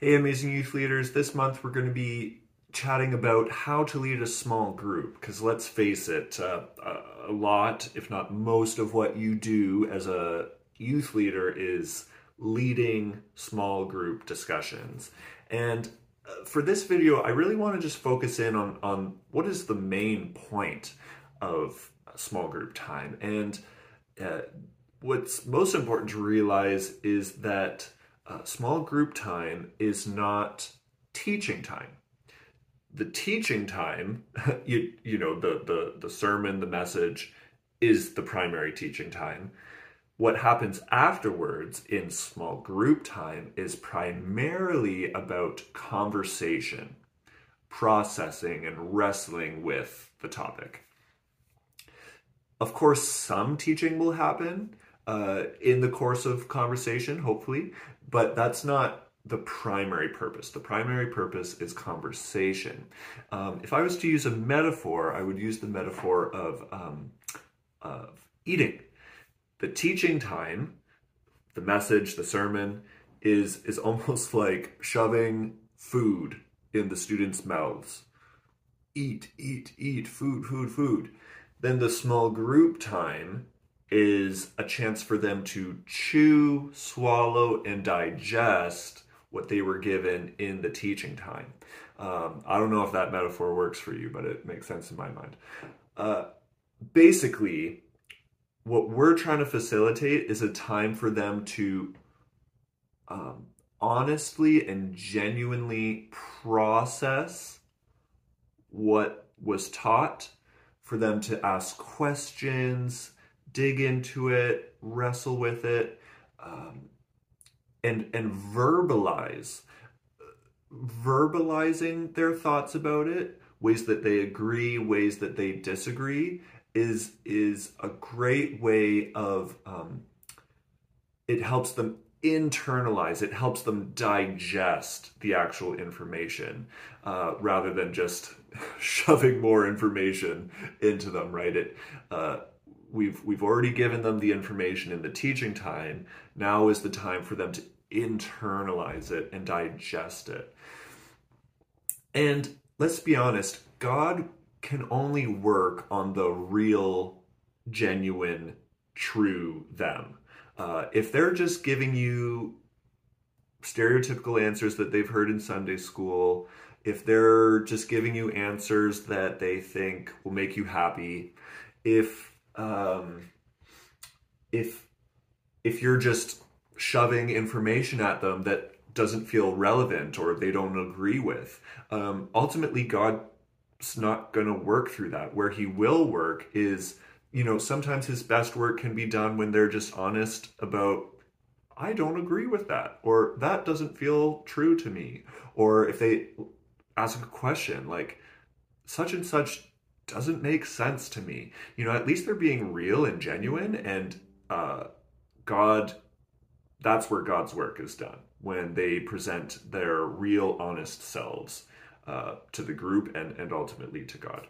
Hey, amazing youth leaders. This month we're going to be chatting about how to lead a small group. Because let's face it, uh, a lot, if not most, of what you do as a youth leader is leading small group discussions. And uh, for this video, I really want to just focus in on, on what is the main point of small group time. And uh, what's most important to realize is that uh, small group time is not teaching time. The teaching time, you, you know, the, the, the sermon, the message, is the primary teaching time. What happens afterwards in small group time is primarily about conversation, processing, and wrestling with the topic. Of course, some teaching will happen uh, in the course of conversation, hopefully, but that's not the primary purpose. The primary purpose is conversation. Um, if I was to use a metaphor, I would use the metaphor of, um, of eating. The teaching time, the message, the sermon, is, is almost like shoving food in the students' mouths. Eat, eat, eat, food, food, food. Then the small group time is a chance for them to chew, swallow, and digest what they were given in the teaching time. Um, I don't know if that metaphor works for you, but it makes sense in my mind. Uh, basically, what we're trying to facilitate is a time for them to um, honestly and genuinely process what was taught, for them to ask questions, dig into it, wrestle with it, um, and and verbalize, verbalizing their thoughts about it, ways that they agree, ways that they disagree, is is a great way of. Um, it helps them internalize it helps them digest the actual information uh, rather than just shoving more information into them right it uh, we've we've already given them the information in the teaching time. Now is the time for them to internalize it and digest it. And let's be honest god can only work on the real genuine true them. Uh, if they're just giving you stereotypical answers that they've heard in sunday school if they're just giving you answers that they think will make you happy if um, if if you're just shoving information at them that doesn't feel relevant or they don't agree with, um, ultimately God's not going to work through that. Where He will work is, you know, sometimes His best work can be done when they're just honest about I don't agree with that, or that doesn't feel true to me. Or if they ask a question like, such and such doesn't make sense to me. You know, at least they're being real and genuine, and uh, God, that's where God's work is done when they present their real, honest selves uh, to the group and, and ultimately to God.